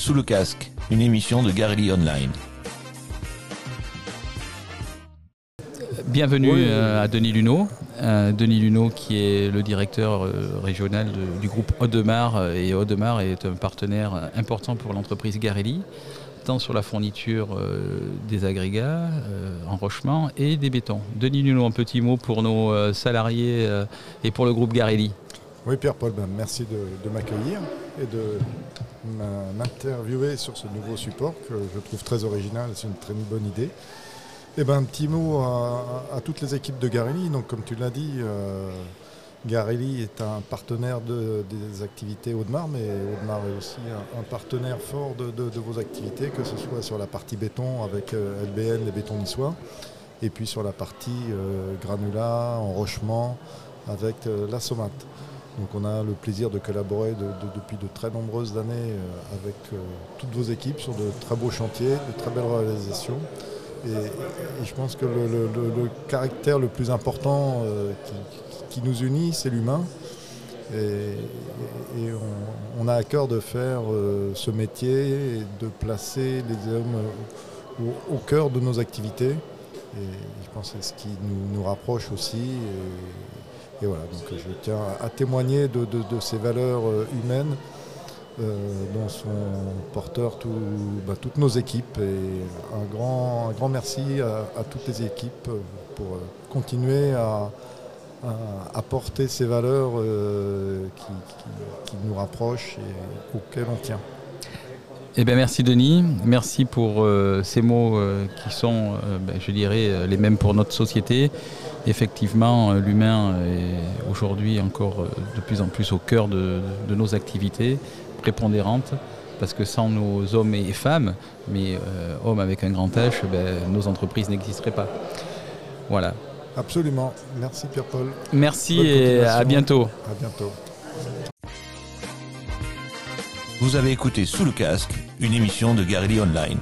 Sous le casque, une émission de Garelli Online. Bienvenue Oui. euh, à Denis Luneau. Euh, Denis Luneau qui est le directeur euh, régional de- du groupe Audemars et Audemars est un partenaire important pour l'entreprise Garelli, tant sur la fourniture euh, des agrégats, euh, enrochement et des bétons. Denis Luneau, un petit mot pour nos euh, salariés euh, et pour le groupe Garelli. Oui, Pierre-Paul, ben, merci de, m'accueillir et de m'interviewer sur ce nouveau support que je trouve très original. C'est une très bonne idée. Et ben, un petit mot à, toutes les équipes de Garelli. Donc, comme tu l'as dit, euh, Garelli est un partenaire de- des activités Audemars, mais Audemars est aussi un, partenaire fort de vos activités, que ce soit sur la partie béton avec euh, LBN, les bétons niçois, et puis sur la partie euh, granulat, enrochement avec euh, la Somate. Donc on a le plaisir de collaborer de- de- depuis de très nombreuses années euh, avec euh, toutes vos équipes sur de très beaux chantiers, de très belles réalisations. Et, je pense que le, caractère le plus important euh, qui, nous unit, c'est l'humain. Et, on, a à cœur de faire ce métier et de placer les hommes au, cœur de nos activités. Et je pense que c'est ce qui nous, rapproche aussi. Et voilà, donc je tiens à témoigner de, ces valeurs euh, humaines euh, dont sont porteurs bah, toutes nos équipes. Et un grand, un grand merci à, toutes les équipes euh, pour euh, continuer à, à, porter ces valeurs euh, qui nous rapprochent et auxquelles on tient. Eh bien, merci Denis, merci pour euh, ces mots euh, qui sont, euh, ben, je dirais, les mêmes pour notre société. Effectivement, l'humain est aujourd'hui encore de plus en plus au cœur de, de nos activités prépondérantes, parce que sans nos hommes et femmes, mais euh, hommes avec un grand H, ben, nos entreprises n'existeraient pas. Voilà. Absolument. Merci Pierre-Paul. Merci Bonne et à bientôt. À bientôt. Vous avez écouté Sous le casque, une émission de Garelli Online.